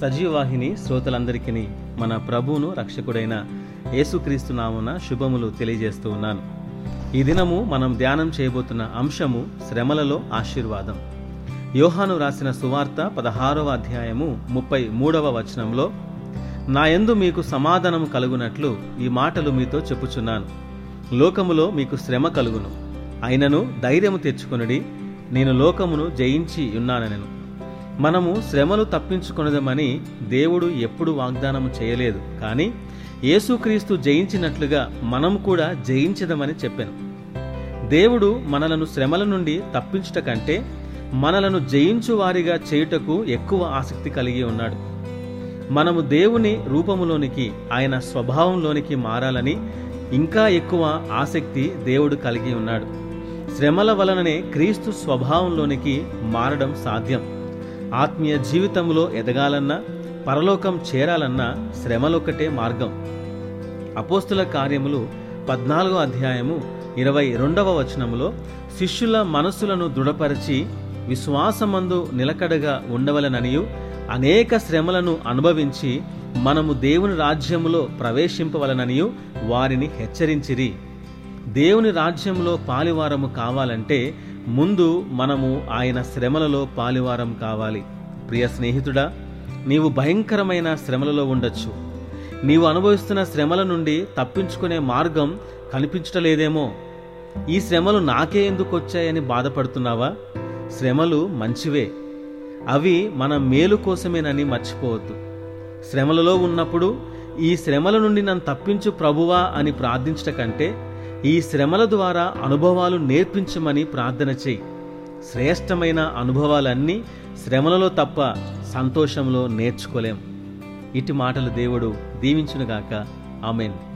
సజీవవాహిని శ్రోతలందరికీ మన ప్రభువును రక్షకుడైన యేసుక్రీస్తు నామున శుభములు తెలియజేస్తూ ఉన్నాను. ఈ దినము మనం ధ్యానం చేయబోతున్న అంశము శ్రమలలో ఆశీర్వాదం. యోహాను రాసిన సువార్త పదహారవ అధ్యాయము ముప్పై మూడవ వచనంలో నాయందు మీకు సమాధానం కలుగునట్లు ఈ మాటలు మీతో చెప్పుచున్నాను. లోకములో మీకు శ్రమ కలుగును. అయినను ధైర్యము తెచ్చుకొనుడి. నేను లోకమును జయించి ఉన్నానెను. మనము శ్రమలు తప్పించుకొనదమని దేవుడు ఎప్పుడు వాగ్దానం చేయలేదు. కానీ యేసుక్రీస్తు జయించినట్లుగా మనం కూడా జయించదమని చెప్పాను. దేవుడు మనలను శ్రమల నుండి తప్పించుట కంటే మనలను జయించు వారిగా చేయుటకు ఎక్కువ ఆసక్తి కలిగి ఉన్నాడు. మనము దేవుని రూపములోనికి ఆయన స్వభావంలోనికి మారాలని ఇంకా ఎక్కువ ఆసక్తి దేవుడు కలిగి ఉన్నాడు. శ్రమల వలననే క్రీస్తు స్వభావంలోనికి మారడం సాధ్యం. ఆత్మీయ జీవితంలో ఎదగాలన్నా పరలోకం చేరాలన్నా శ్రమలొక్కటే మార్గం. అపోస్తుల కార్యములు పద్నాలుగో అధ్యాయము ఇరవై రెండవ వచనములో శిష్యుల మనస్సులను దృఢపరిచి విశ్వాసమందు నిలకడగా ఉండవలననియు అనేక శ్రమలను అనుభవించి మనము దేవుని రాజ్యములో ప్రవేశింపవలననియు వారిని హెచ్చరించిరి. దేవుని రాజ్యంలో పాలివారము కావాలంటే ముందు మనము ఆయన శ్రమలలో పాలివారం కావాలి. ప్రియ స్నేహితుడా నీవు భయంకరమైన శ్రమలలో ఉండొచ్చు. నీవు అనుభవిస్తున్న శ్రమల నుండి తప్పించుకునే మార్గం కనిపించటలేదేమో. ఈ శ్రమలు నాకే ఎందుకు వచ్చాయని బాధపడుతున్నావా? శ్రమలు మంచివే. అవి మన మేలు కోసమేనని మర్చిపోవద్దు. శ్రమలలో ఉన్నప్పుడు ఈ శ్రమల నుండి నన్ను తప్పించు ప్రభువా అని ప్రార్థించట కంటే ఈ శ్రమల ద్వారా అనుభవాలు నేర్పించమని ప్రార్థన చేయి. శ్రేష్టమైన అనుభవాలన్నీ శ్రమలలో తప్ప సంతోషంలో నేర్చుకోలేం. ఇటు మాటలు దేవుడు దీవించునుగాక. ఆమెన్.